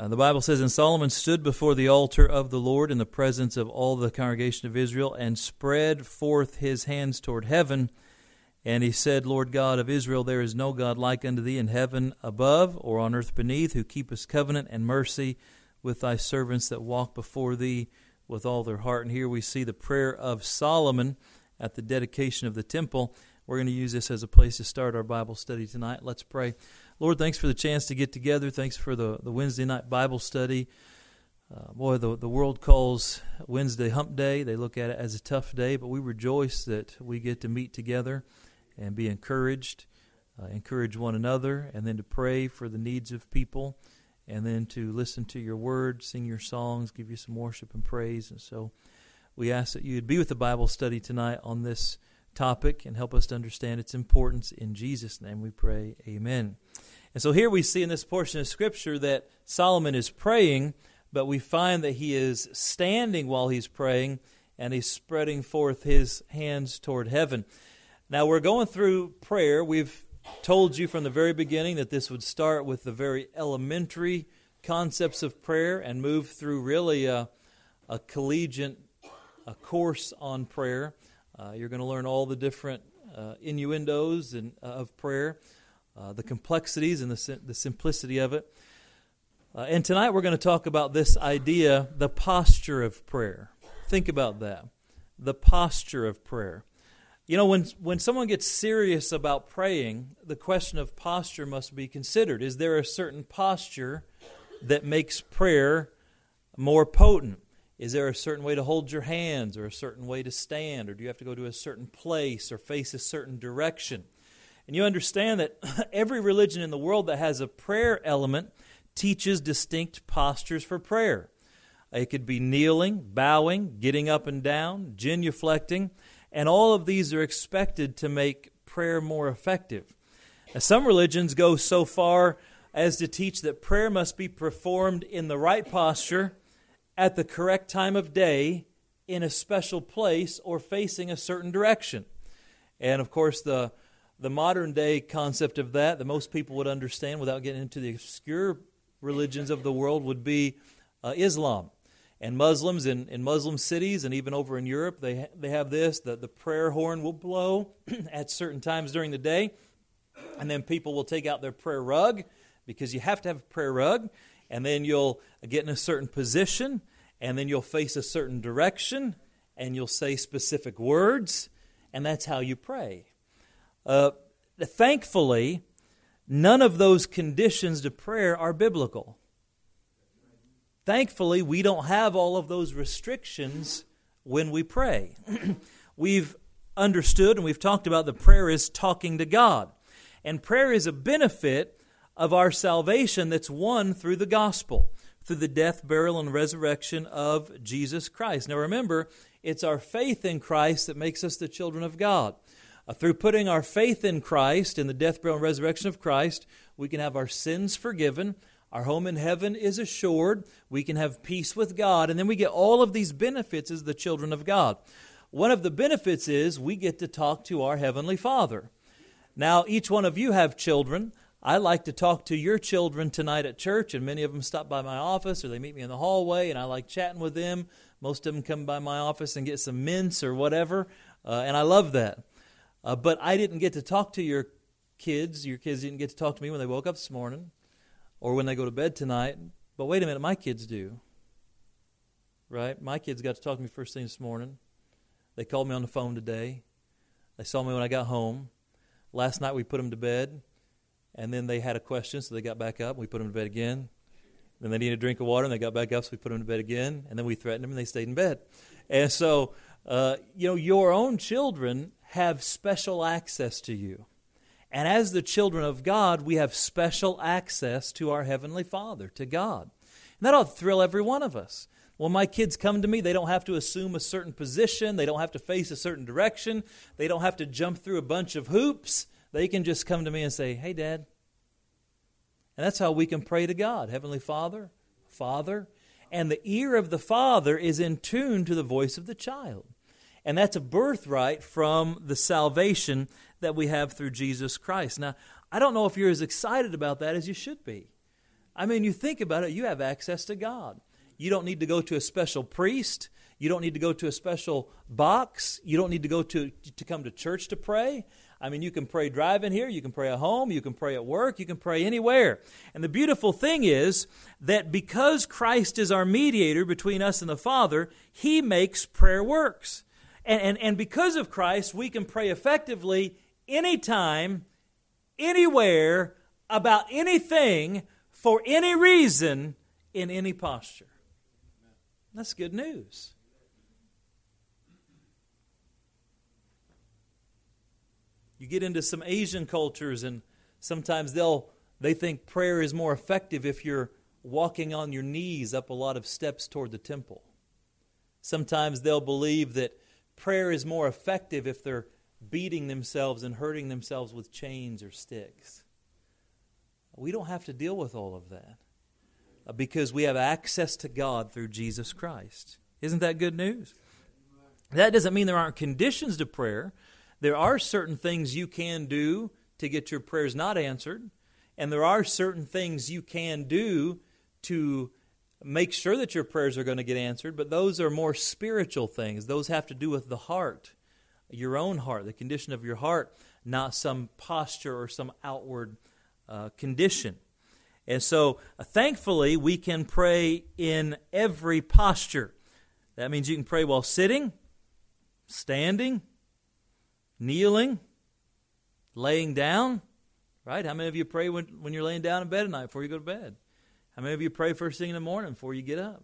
Uh, the Bible says, And Solomon stood before the altar of the Lord in the presence of all the congregation of Israel and spread forth his hands toward heaven. And he said, Lord God of Israel, there is no God like unto thee in heaven above or on earth beneath, who keepeth covenant and mercy with thy servants that walk before thee with all their heart. And here we see the prayer of Solomon at the dedication of the temple. We're going to use this as a place to start our Bible study tonight. Let's pray. Lord, thanks for the chance to get together. Thanks for the, the Wednesday night Bible study. Uh, boy, the, the world calls Wednesday hump day. They look at it as a tough day, but we rejoice that we get to meet together and be encouraged, uh, encourage one another, and then to pray for the needs of people, and then to listen to your word, sing your songs, give you some worship and praise. And so we ask that you'd be with the Bible study tonight on this topic and help us to understand its importance. In Jesus' name we pray. Amen. And so here we see in this portion of Scripture that Solomon is praying, but we find that he is standing while he's praying and he's spreading forth his hands toward heaven. Now we're going through prayer. We've told you from the very beginning that this would start with the very elementary concepts of prayer and move through really a, a collegiate a course on prayer. Uh, you're going to learn all the different uh, innuendos and, uh, of prayer uh, the complexities and the, the simplicity of it. Uh, and tonight we're going to talk about this idea, the posture of prayer. Think about that. The posture of prayer. You know, when, when someone gets serious about praying, the question of posture must be considered. Is there a certain posture that makes prayer more potent? Is there a certain way to hold your hands or a certain way to stand? Or do you have to go to a certain place or face a certain direction? And you understand that every religion in the world that has a prayer element teaches distinct postures for prayer. It could be kneeling, bowing, getting up and down, genuflecting, and all of these are expected to make prayer more effective. Now, some religions go so far as to teach that prayer must be performed in the right posture at the correct time of day in a special place or facing a certain direction. And of course, the the modern day concept of that that most people would understand without getting into the obscure religions of the world would be uh, Islam. And Muslims in, in Muslim cities and even over in Europe, they, they have this that the prayer horn will blow at certain times during the day. And then people will take out their prayer rug because you have to have a prayer rug. And then you'll get in a certain position. And then you'll face a certain direction. And you'll say specific words. And that's how you pray. Uh, thankfully, none of those conditions to prayer are biblical. Thankfully, we don't have all of those restrictions when we pray. we've understood and we've talked about the prayer is talking to God. And prayer is a benefit of our salvation that's won through the gospel, through the death, burial, and resurrection of Jesus Christ. Now remember, it's our faith in Christ that makes us the children of God. Uh, through putting our faith in Christ, in the death, burial, and resurrection of Christ, we can have our sins forgiven. Our home in heaven is assured. We can have peace with God. And then we get all of these benefits as the children of God. One of the benefits is we get to talk to our Heavenly Father. Now, each one of you have children. I like to talk to your children tonight at church, and many of them stop by my office or they meet me in the hallway, and I like chatting with them. Most of them come by my office and get some mints or whatever, uh, and I love that. Uh, but I didn't get to talk to your kids. Your kids didn't get to talk to me when they woke up this morning or when they go to bed tonight. But wait a minute, my kids do. Right? My kids got to talk to me first thing this morning. They called me on the phone today. They saw me when I got home. Last night we put them to bed, and then they had a question, so they got back up. And we put them to bed again. Then they needed a drink of water, and they got back up, so we put them to bed again. And then we threatened them, and they stayed in bed. And so, uh, you know, your own children have special access to you. And as the children of God, we have special access to our Heavenly Father, to God. And that ought to thrill every one of us. When my kids come to me, they don't have to assume a certain position, they don't have to face a certain direction, they don't have to jump through a bunch of hoops. They can just come to me and say, Hey, Dad. And that's how we can pray to God Heavenly Father, Father. And the ear of the Father is in tune to the voice of the child. And that's a birthright from the salvation that we have through Jesus Christ. Now, I don't know if you're as excited about that as you should be. I mean, you think about it, you have access to God. You don't need to go to a special priest. You don't need to go to a special box. You don't need to go to, to come to church to pray. I mean, you can pray driving here, you can pray at home, you can pray at work, you can pray anywhere. And the beautiful thing is that because Christ is our mediator between us and the Father, He makes prayer works. And, and, and because of Christ, we can pray effectively anytime, anywhere, about anything, for any reason, in any posture. That's good news. You get into some Asian cultures, and sometimes they'll they think prayer is more effective if you're walking on your knees up a lot of steps toward the temple. Sometimes they'll believe that prayer is more effective if they're beating themselves and hurting themselves with chains or sticks. We don't have to deal with all of that uh, because we have access to God through Jesus Christ. Isn't that good news? That doesn't mean there aren't conditions to prayer. There are certain things you can do to get your prayers not answered, and there are certain things you can do to make sure that your prayers are going to get answered, but those are more spiritual things. Those have to do with the heart, your own heart, the condition of your heart, not some posture or some outward uh, condition. And so, uh, thankfully, we can pray in every posture. That means you can pray while sitting, standing, kneeling, laying down, right? How many of you pray when, when you're laying down in bed at night before you go to bed? How many of you pray first thing in the morning before you get up?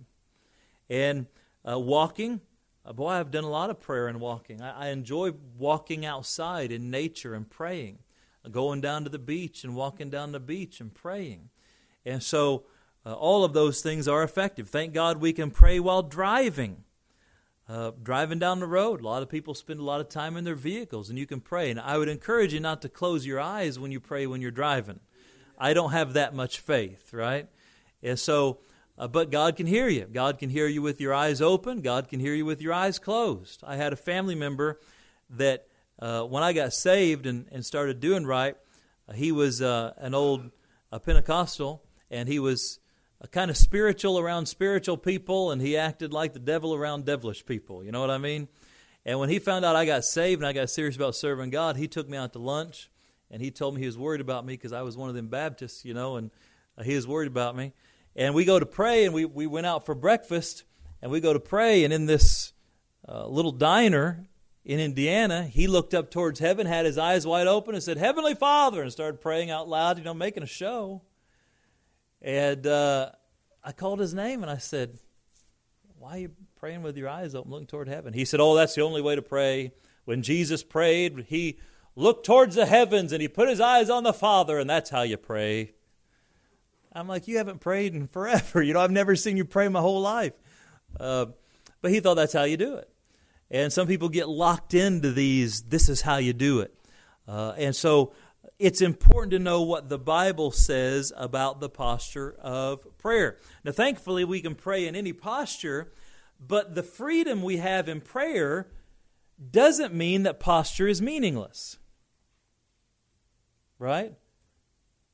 And uh, walking, uh, boy, I've done a lot of prayer and walking. I, I enjoy walking outside in nature and praying, uh, going down to the beach and walking down the beach and praying. And so, uh, all of those things are effective. Thank God we can pray while driving. Uh, driving down the road, a lot of people spend a lot of time in their vehicles, and you can pray. And I would encourage you not to close your eyes when you pray when you're driving. I don't have that much faith, right? And so, uh, but God can hear you. God can hear you with your eyes open. God can hear you with your eyes closed. I had a family member that uh, when I got saved and, and started doing right, uh, he was uh, an old Pentecostal, and he was a kind of spiritual around spiritual people, and he acted like the devil around devilish people. You know what I mean? And when he found out I got saved and I got serious about serving God, he took me out to lunch, and he told me he was worried about me because I was one of them Baptists, you know, and uh, he was worried about me. And we go to pray, and we, we went out for breakfast, and we go to pray, and in this uh, little diner in Indiana, he looked up towards heaven, had his eyes wide open, and said, Heavenly Father, and started praying out loud, you know, making a show. And uh, I called his name and I said, Why are you praying with your eyes open, looking toward heaven? He said, Oh, that's the only way to pray. When Jesus prayed, he looked towards the heavens and he put his eyes on the Father, and that's how you pray. I'm like, You haven't prayed in forever. You know, I've never seen you pray my whole life. Uh, but he thought that's how you do it. And some people get locked into these, this is how you do it. Uh, and so it's important to know what the Bible says about the posture of prayer. Now, thankfully, we can pray in any posture, but the freedom we have in prayer doesn't mean that posture is meaningless. Right?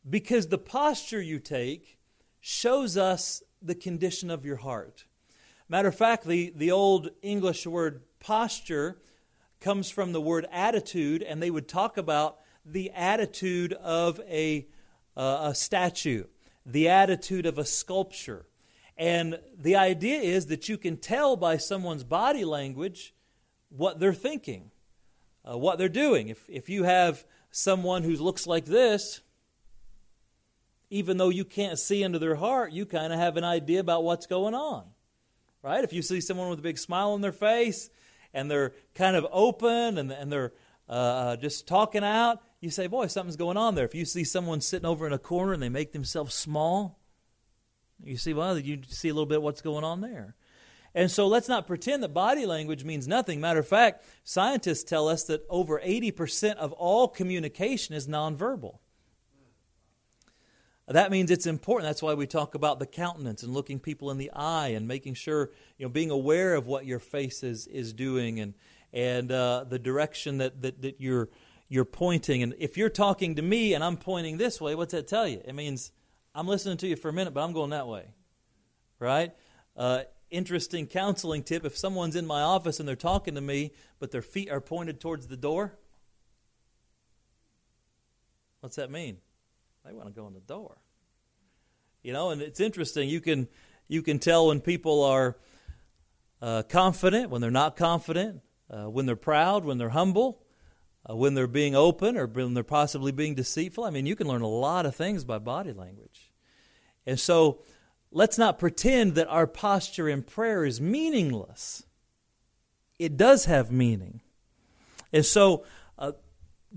Because the posture you take shows us the condition of your heart. Matter of fact, the, the old English word posture comes from the word attitude, and they would talk about the attitude of a, uh, a statue, the attitude of a sculpture. And the idea is that you can tell by someone's body language what they're thinking, uh, what they're doing. If, if you have someone who looks like this, even though you can't see into their heart, you kind of have an idea about what's going on. Right? If you see someone with a big smile on their face and they're kind of open and, and they're uh, uh just talking out, you say, boy, something's going on there. If you see someone sitting over in a corner and they make themselves small, you see, well, you see a little bit what's going on there. And so let's not pretend that body language means nothing. Matter of fact, scientists tell us that over 80% of all communication is nonverbal. That means it's important. That's why we talk about the countenance and looking people in the eye and making sure, you know, being aware of what your face is, is doing and, and uh, the direction that, that, that you're you're pointing. And if you're talking to me and I'm pointing this way, what's that tell you? It means I'm listening to you for a minute, but I'm going that way. Right? Uh, interesting counseling tip if someone's in my office and they're talking to me, but their feet are pointed towards the door, what's that mean? They want to go in the door. You know, and it's interesting. You can you can tell when people are uh, confident, when they're not confident, uh, when they're proud, when they're humble, uh, when they're being open, or when they're possibly being deceitful. I mean, you can learn a lot of things by body language. And so, let's not pretend that our posture in prayer is meaningless. It does have meaning. And so, uh,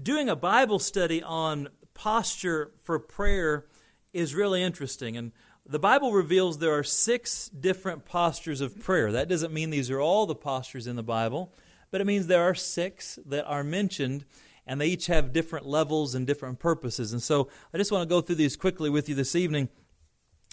doing a Bible study on posture for prayer is really interesting. And the Bible reveals there are six different postures of prayer. That doesn't mean these are all the postures in the Bible, but it means there are six that are mentioned, and they each have different levels and different purposes. And so I just want to go through these quickly with you this evening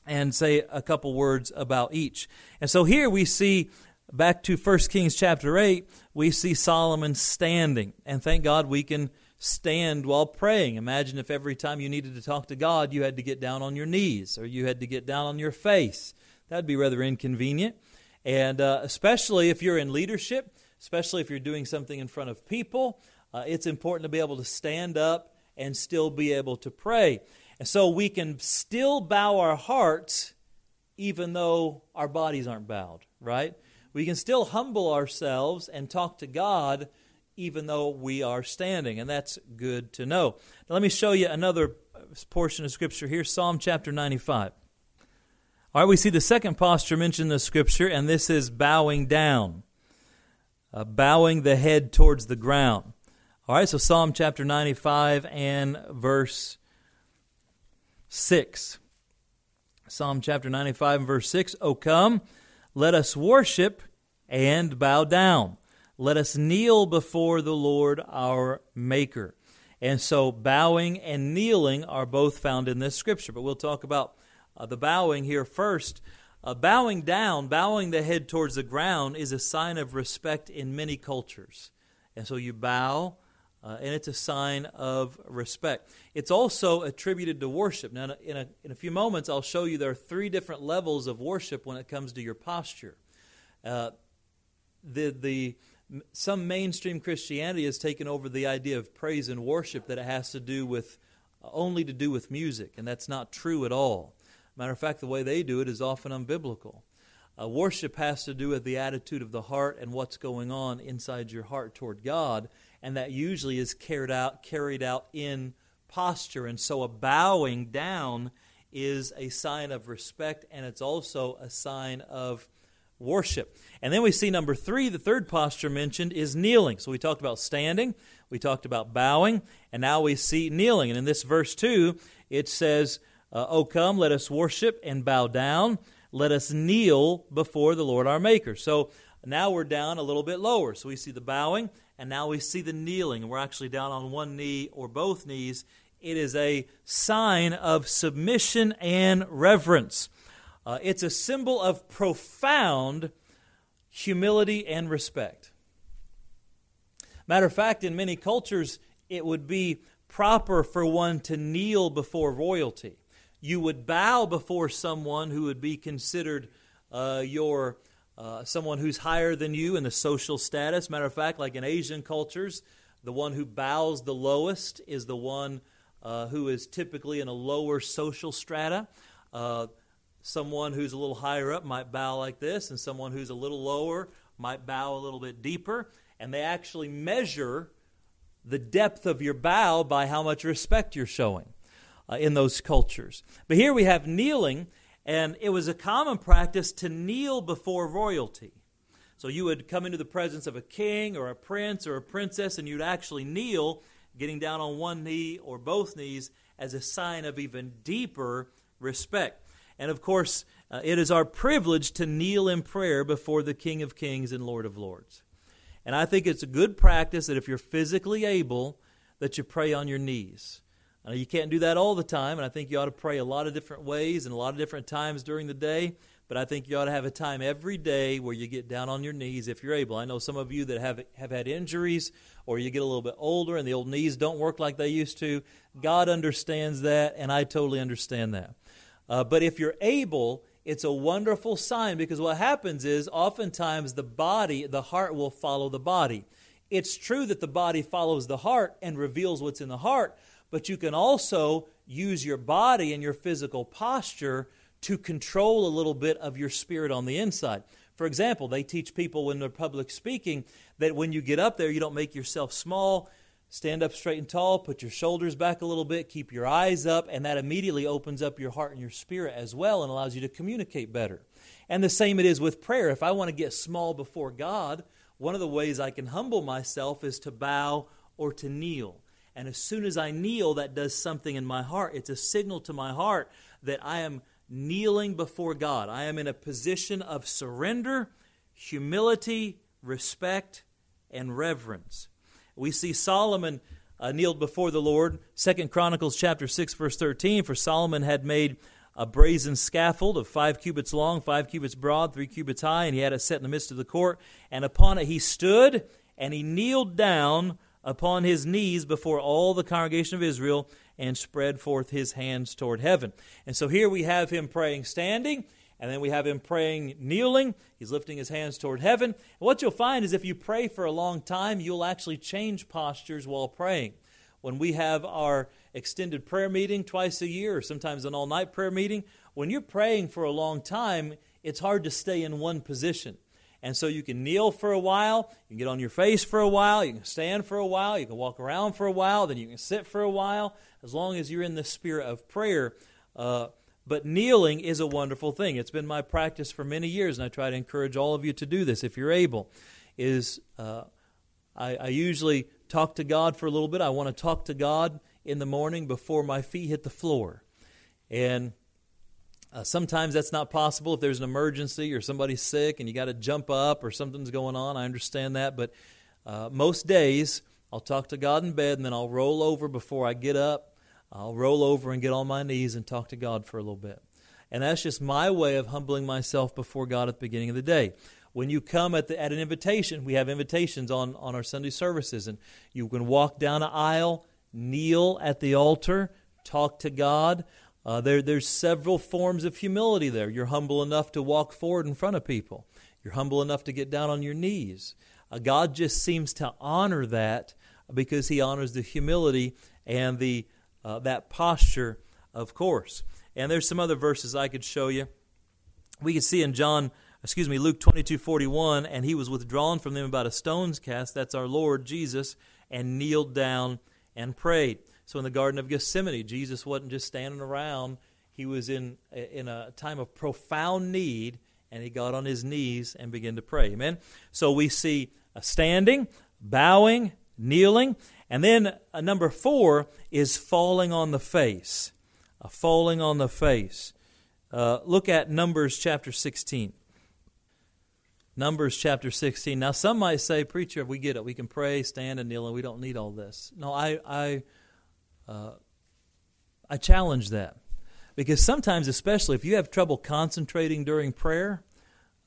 and say a couple words about each. And so here we see back to 1 Kings chapter 8, we see Solomon standing. And thank God we can stand while praying. Imagine if every time you needed to talk to God, you had to get down on your knees or you had to get down on your face. That'd be rather inconvenient. And uh, especially if you're in leadership, especially if you're doing something in front of people, uh, it's important to be able to stand up and still be able to pray. And so we can still bow our hearts even though our bodies aren't bowed, right? We can still humble ourselves and talk to God even though we are standing, and that's good to know. Now, let me show you another portion of Scripture here Psalm chapter 95. All right, we see the second posture mentioned in the Scripture, and this is bowing down, uh, bowing the head towards the ground. All right, so Psalm chapter 95 and verse 6. Psalm chapter 95 and verse 6 O come, let us worship and bow down. Let us kneel before the Lord our Maker. And so, bowing and kneeling are both found in this scripture. But we'll talk about uh, the bowing here first. Uh, bowing down, bowing the head towards the ground, is a sign of respect in many cultures. And so you bow, uh, and it's a sign of respect. It's also attributed to worship. Now, in a, in a few moments, I'll show you there are three different levels of worship when it comes to your posture. Uh, the, the some mainstream Christianity has taken over the idea of praise and worship that it has to do with only to do with music, and that's not true at all. Matter of fact, the way they do it is often unbiblical. Uh, worship has to do with the attitude of the heart and what's going on inside your heart toward God, and that usually is carried out carried out in posture. And so, a bowing down is a sign of respect, and it's also a sign of worship. And then we see number three, the third posture mentioned is kneeling. So we talked about standing, we talked about bowing, and now we see kneeling. And in this verse two, it says, uh, O come, let us worship and bow down. Let us kneel before the Lord our Maker. So now we're down a little bit lower. So we see the bowing, and now we see the kneeling. We're actually down on one knee or both knees. It is a sign of submission and reverence. Uh, it's a symbol of profound humility and respect. Matter of fact, in many cultures, it would be proper for one to kneel before royalty. You would bow before someone who would be considered uh, your uh, someone who's higher than you in the social status. Matter of fact, like in Asian cultures, the one who bows the lowest is the one uh, who is typically in a lower social strata. Uh, Someone who's a little higher up might bow like this, and someone who's a little lower might bow a little bit deeper. And they actually measure the depth of your bow by how much respect you're showing uh, in those cultures. But here we have kneeling, and it was a common practice to kneel before royalty. So you would come into the presence of a king or a prince or a princess, and you'd actually kneel, getting down on one knee or both knees, as a sign of even deeper respect. And of course, uh, it is our privilege to kneel in prayer before the King of Kings and Lord of Lords. And I think it's a good practice that if you're physically able, that you pray on your knees. You can't do that all the time, and I think you ought to pray a lot of different ways and a lot of different times during the day. But I think you ought to have a time every day where you get down on your knees if you're able. I know some of you that have have had injuries or you get a little bit older and the old knees don't work like they used to. God understands that, and I totally understand that. Uh, but if you're able, it's a wonderful sign because what happens is oftentimes the body, the heart will follow the body. It's true that the body follows the heart and reveals what's in the heart, but you can also use your body and your physical posture to control a little bit of your spirit on the inside. For example, they teach people when they're public speaking that when you get up there, you don't make yourself small. Stand up straight and tall, put your shoulders back a little bit, keep your eyes up, and that immediately opens up your heart and your spirit as well and allows you to communicate better. And the same it is with prayer. If I want to get small before God, one of the ways I can humble myself is to bow or to kneel. And as soon as I kneel, that does something in my heart. It's a signal to my heart that I am kneeling before God. I am in a position of surrender, humility, respect, and reverence. We see Solomon uh, kneeled before the Lord. Second Chronicles chapter 6 verse 13 for Solomon had made a brazen scaffold of 5 cubits long, 5 cubits broad, 3 cubits high, and he had it set in the midst of the court, and upon it he stood and he kneeled down upon his knees before all the congregation of Israel and spread forth his hands toward heaven. And so here we have him praying standing and then we have him praying kneeling. He's lifting his hands toward heaven. And what you'll find is if you pray for a long time, you'll actually change postures while praying. When we have our extended prayer meeting twice a year, or sometimes an all night prayer meeting, when you're praying for a long time, it's hard to stay in one position. And so you can kneel for a while, you can get on your face for a while, you can stand for a while, you can walk around for a while, then you can sit for a while, as long as you're in the spirit of prayer. Uh, but kneeling is a wonderful thing. It's been my practice for many years, and I try to encourage all of you to do this if you're able. Is uh, I, I usually talk to God for a little bit. I want to talk to God in the morning before my feet hit the floor, and uh, sometimes that's not possible if there's an emergency or somebody's sick and you got to jump up or something's going on. I understand that, but uh, most days I'll talk to God in bed and then I'll roll over before I get up I'll roll over and get on my knees and talk to God for a little bit. And that's just my way of humbling myself before God at the beginning of the day. When you come at, the, at an invitation, we have invitations on, on our Sunday services, and you can walk down an aisle, kneel at the altar, talk to God. Uh, there, there's several forms of humility there. You're humble enough to walk forward in front of people. You're humble enough to get down on your knees. Uh, God just seems to honor that because He honors the humility and the uh, that posture, of course. And there's some other verses I could show you. We can see in John, excuse me, Luke 22 41, and he was withdrawn from them about a stone's cast. That's our Lord Jesus, and kneeled down and prayed. So in the Garden of Gethsemane, Jesus wasn't just standing around, he was in, in a time of profound need, and he got on his knees and began to pray. Amen? So we see a standing, bowing, kneeling, and then uh, number four is falling on the face. Uh, falling on the face. Uh, look at Numbers chapter 16. Numbers chapter 16. Now, some might say, Preacher, if we get it. We can pray, stand, and kneel, and we don't need all this. No, I, I, uh, I challenge that. Because sometimes, especially if you have trouble concentrating during prayer,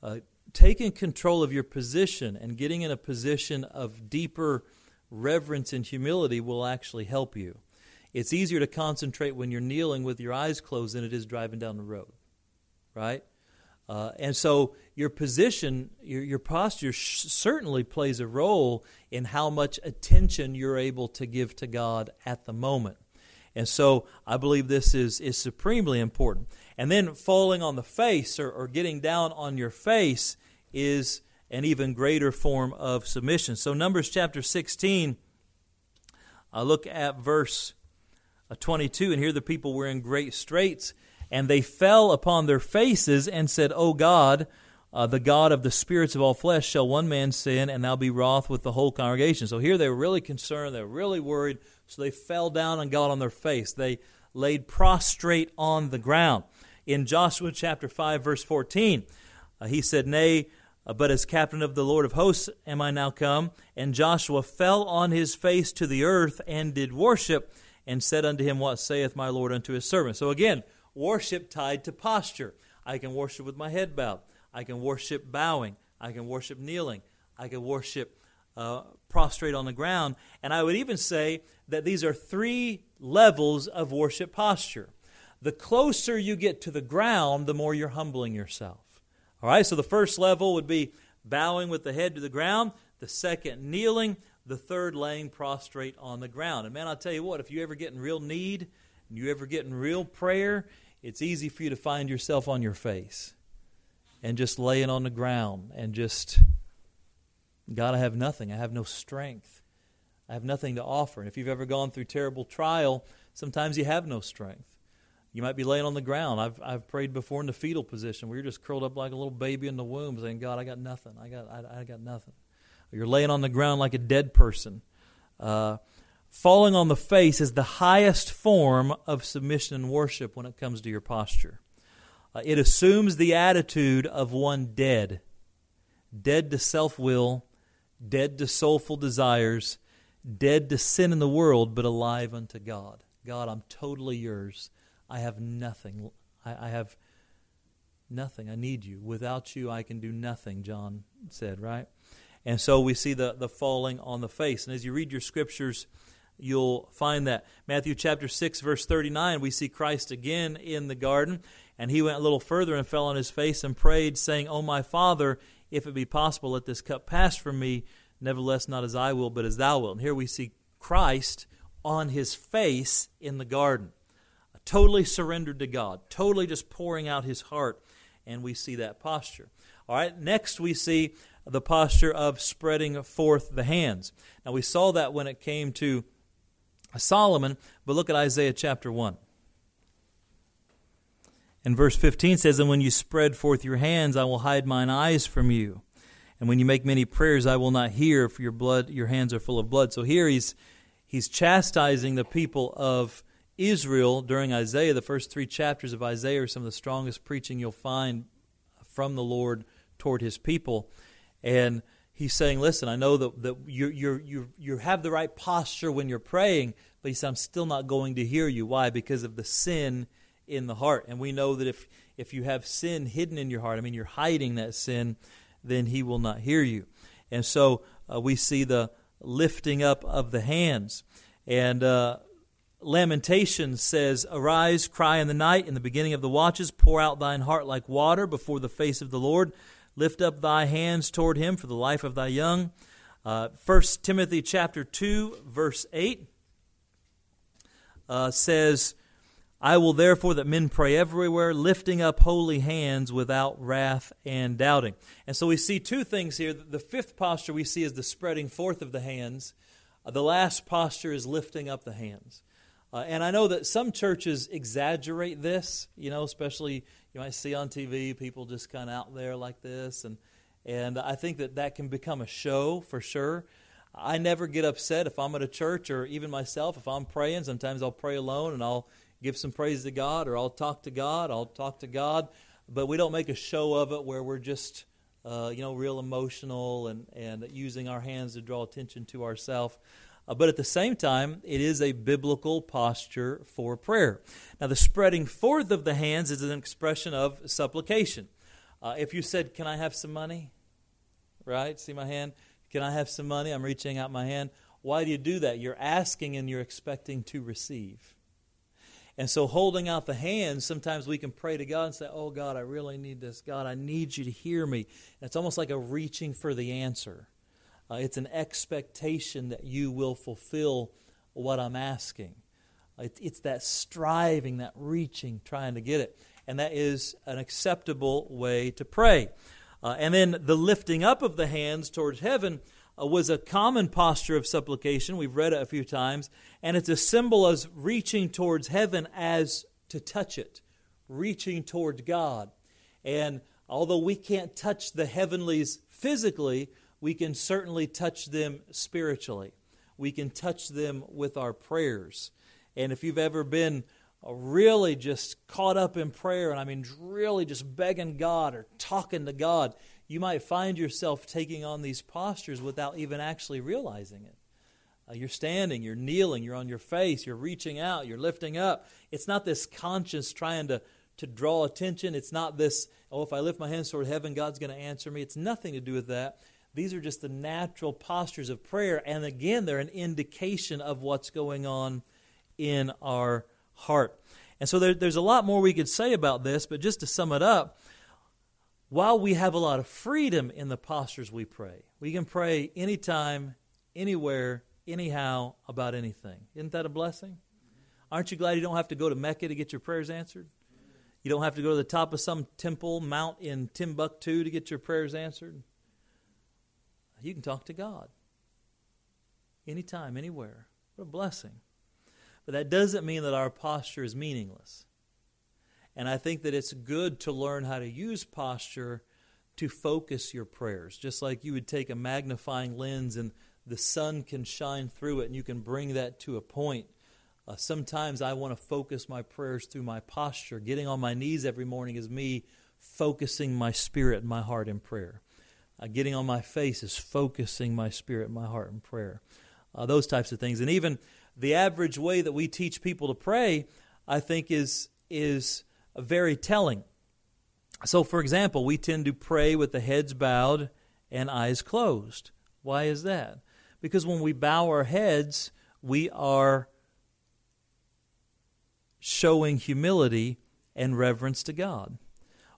uh, taking control of your position and getting in a position of deeper reverence and humility will actually help you. It's easier to concentrate when you're kneeling with your eyes closed than it is driving down the road, right? Uh, and so your position, your, your posture sh- certainly plays a role in how much attention you're able to give to God at the moment. And so I believe this is, is supremely important. And then falling on the face or, or getting down on your face is an even greater form of submission. So, Numbers chapter 16, I look at verse uh, 22, and here the people were in great straits, and they fell upon their faces and said, O God, uh, the God of the spirits of all flesh, shall one man sin, and thou be wroth with the whole congregation? So here they were really concerned, they were really worried, so they fell down and got on their face. They laid prostrate on the ground. In Joshua chapter 5, verse 14, uh, he said, Nay, uh, but as captain of the Lord of hosts am I now come. And Joshua fell on his face to the earth and did worship, and said unto him, What saith my Lord unto his servant? So again, worship tied to posture. I can worship with my head bowed. I can worship bowing. I can worship kneeling. I can worship uh, prostrate on the ground. And I would even say that these are three levels of worship posture. The closer you get to the ground, the more you're humbling yourself. All right, so the first level would be bowing with the head to the ground, the second, kneeling, the third, laying prostrate on the ground. And man, I'll tell you what, if you ever get in real need and you ever get in real prayer, it's easy for you to find yourself on your face and just laying on the ground and just, God, I have nothing. I have no strength. I have nothing to offer. And if you've ever gone through terrible trial, sometimes you have no strength. You might be laying on the ground. I've, I've prayed before in the fetal position where you're just curled up like a little baby in the womb saying, God, I got nothing. I got, I, I got nothing. Or you're laying on the ground like a dead person. Uh, falling on the face is the highest form of submission and worship when it comes to your posture. Uh, it assumes the attitude of one dead, dead to self will, dead to soulful desires, dead to sin in the world, but alive unto God. God, I'm totally yours. I have nothing. I, I have nothing. I need you. Without you, I can do nothing, John said, right? And so we see the, the falling on the face. And as you read your scriptures, you'll find that. Matthew chapter 6, verse 39, we see Christ again in the garden. And he went a little further and fell on his face and prayed, saying, O my Father, if it be possible, let this cup pass from me. Nevertheless, not as I will, but as thou wilt. And here we see Christ on his face in the garden totally surrendered to God, totally just pouring out his heart, and we see that posture. All right, next we see the posture of spreading forth the hands. Now we saw that when it came to Solomon, but look at Isaiah chapter 1. And verse 15 says, And when you spread forth your hands, I will hide mine eyes from you. And when you make many prayers, I will not hear, for your blood, your hands are full of blood. So here he's he's chastising the people of Israel during Isaiah, the first three chapters of Isaiah are some of the strongest preaching you'll find from the Lord toward his people. And he's saying, Listen, I know that, that you, you, you, you have the right posture when you're praying, but he said, I'm still not going to hear you. Why? Because of the sin in the heart. And we know that if, if you have sin hidden in your heart, I mean, you're hiding that sin, then he will not hear you. And so uh, we see the lifting up of the hands. And uh, Lamentations says, Arise, cry in the night, in the beginning of the watches, pour out thine heart like water before the face of the Lord. Lift up thy hands toward him for the life of thy young. Uh, 1 Timothy chapter 2, verse 8 uh, says, I will therefore that men pray everywhere, lifting up holy hands without wrath and doubting. And so we see two things here. The fifth posture we see is the spreading forth of the hands. Uh, the last posture is lifting up the hands. Uh, and I know that some churches exaggerate this, you know, especially you might see on TV people just kind of out there like this. And, and I think that that can become a show for sure. I never get upset if I'm at a church or even myself, if I'm praying. Sometimes I'll pray alone and I'll give some praise to God or I'll talk to God. I'll talk to God. But we don't make a show of it where we're just, uh, you know, real emotional and, and using our hands to draw attention to ourselves. Uh, but at the same time, it is a biblical posture for prayer. Now, the spreading forth of the hands is an expression of supplication. Uh, if you said, Can I have some money? Right? See my hand? Can I have some money? I'm reaching out my hand. Why do you do that? You're asking and you're expecting to receive. And so, holding out the hands, sometimes we can pray to God and say, Oh, God, I really need this. God, I need you to hear me. And it's almost like a reaching for the answer. Uh, it's an expectation that you will fulfill what I'm asking. It, it's that striving, that reaching, trying to get it. And that is an acceptable way to pray. Uh, and then the lifting up of the hands towards heaven uh, was a common posture of supplication. We've read it a few times. And it's a symbol of reaching towards heaven as to touch it, reaching towards God. And although we can't touch the heavenlies physically, we can certainly touch them spiritually. We can touch them with our prayers. And if you've ever been uh, really just caught up in prayer, and I mean really just begging God or talking to God, you might find yourself taking on these postures without even actually realizing it. Uh, you're standing, you're kneeling, you're on your face, you're reaching out, you're lifting up. It's not this conscience trying to, to draw attention. It's not this, oh, if I lift my hands toward heaven, God's going to answer me. It's nothing to do with that. These are just the natural postures of prayer. And again, they're an indication of what's going on in our heart. And so there, there's a lot more we could say about this, but just to sum it up, while we have a lot of freedom in the postures we pray, we can pray anytime, anywhere, anyhow about anything. Isn't that a blessing? Aren't you glad you don't have to go to Mecca to get your prayers answered? You don't have to go to the top of some temple mount in Timbuktu to get your prayers answered. You can talk to God anytime, anywhere. What a blessing. But that doesn't mean that our posture is meaningless. And I think that it's good to learn how to use posture to focus your prayers. Just like you would take a magnifying lens and the sun can shine through it and you can bring that to a point. Uh, sometimes I want to focus my prayers through my posture. Getting on my knees every morning is me focusing my spirit and my heart in prayer. Uh, getting on my face is focusing my spirit my heart in prayer. Uh, those types of things. And even the average way that we teach people to pray, I think, is, is very telling. So, for example, we tend to pray with the heads bowed and eyes closed. Why is that? Because when we bow our heads, we are showing humility and reverence to God.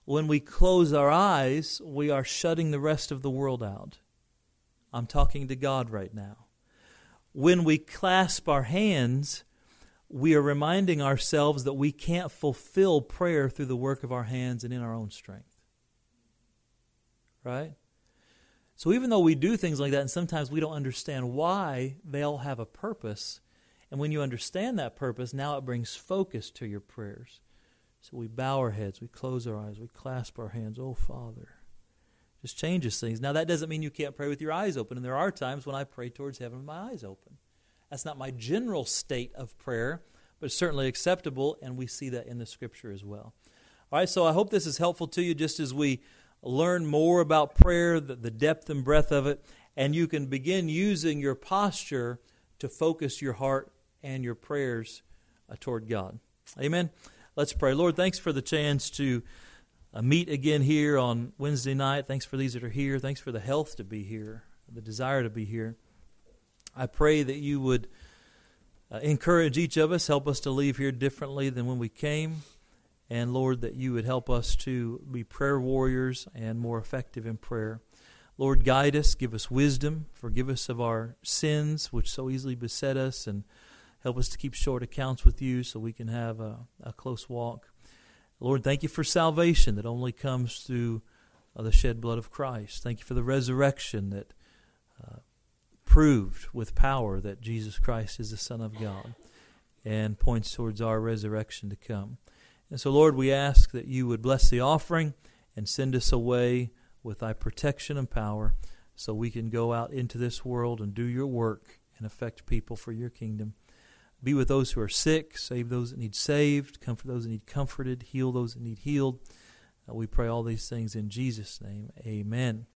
When we close our eyes, we are shutting the rest of the world out. I'm talking to God right now. When we clasp our hands, we are reminding ourselves that we can't fulfill prayer through the work of our hands and in our own strength. Right? So even though we do things like that, and sometimes we don't understand why, they all have a purpose. And when you understand that purpose, now it brings focus to your prayers. So we bow our heads, we close our eyes, we clasp our hands. Oh, Father. Just changes things. Now, that doesn't mean you can't pray with your eyes open. And there are times when I pray towards heaven with my eyes open. That's not my general state of prayer, but it's certainly acceptable, and we see that in the Scripture as well. All right, so I hope this is helpful to you just as we learn more about prayer, the, the depth and breadth of it, and you can begin using your posture to focus your heart and your prayers uh, toward God. Amen. Let's pray. Lord, thanks for the chance to uh, meet again here on Wednesday night. Thanks for these that are here. Thanks for the health to be here, the desire to be here. I pray that you would uh, encourage each of us, help us to leave here differently than when we came. And Lord, that you would help us to be prayer warriors and more effective in prayer. Lord, guide us, give us wisdom, forgive us of our sins, which so easily beset us, and help us to keep short accounts with you so we can have a, a close walk. Lord, thank you for salvation that only comes through uh, the shed blood of Christ. Thank you for the resurrection that uh, proved with power that Jesus Christ is the Son of God and points towards our resurrection to come. And so, Lord, we ask that you would bless the offering and send us away with thy protection and power so we can go out into this world and do your work and affect people for your kingdom. Be with those who are sick, save those that need saved, comfort those that need comforted, heal those that need healed. Uh, we pray all these things in Jesus' name. Amen.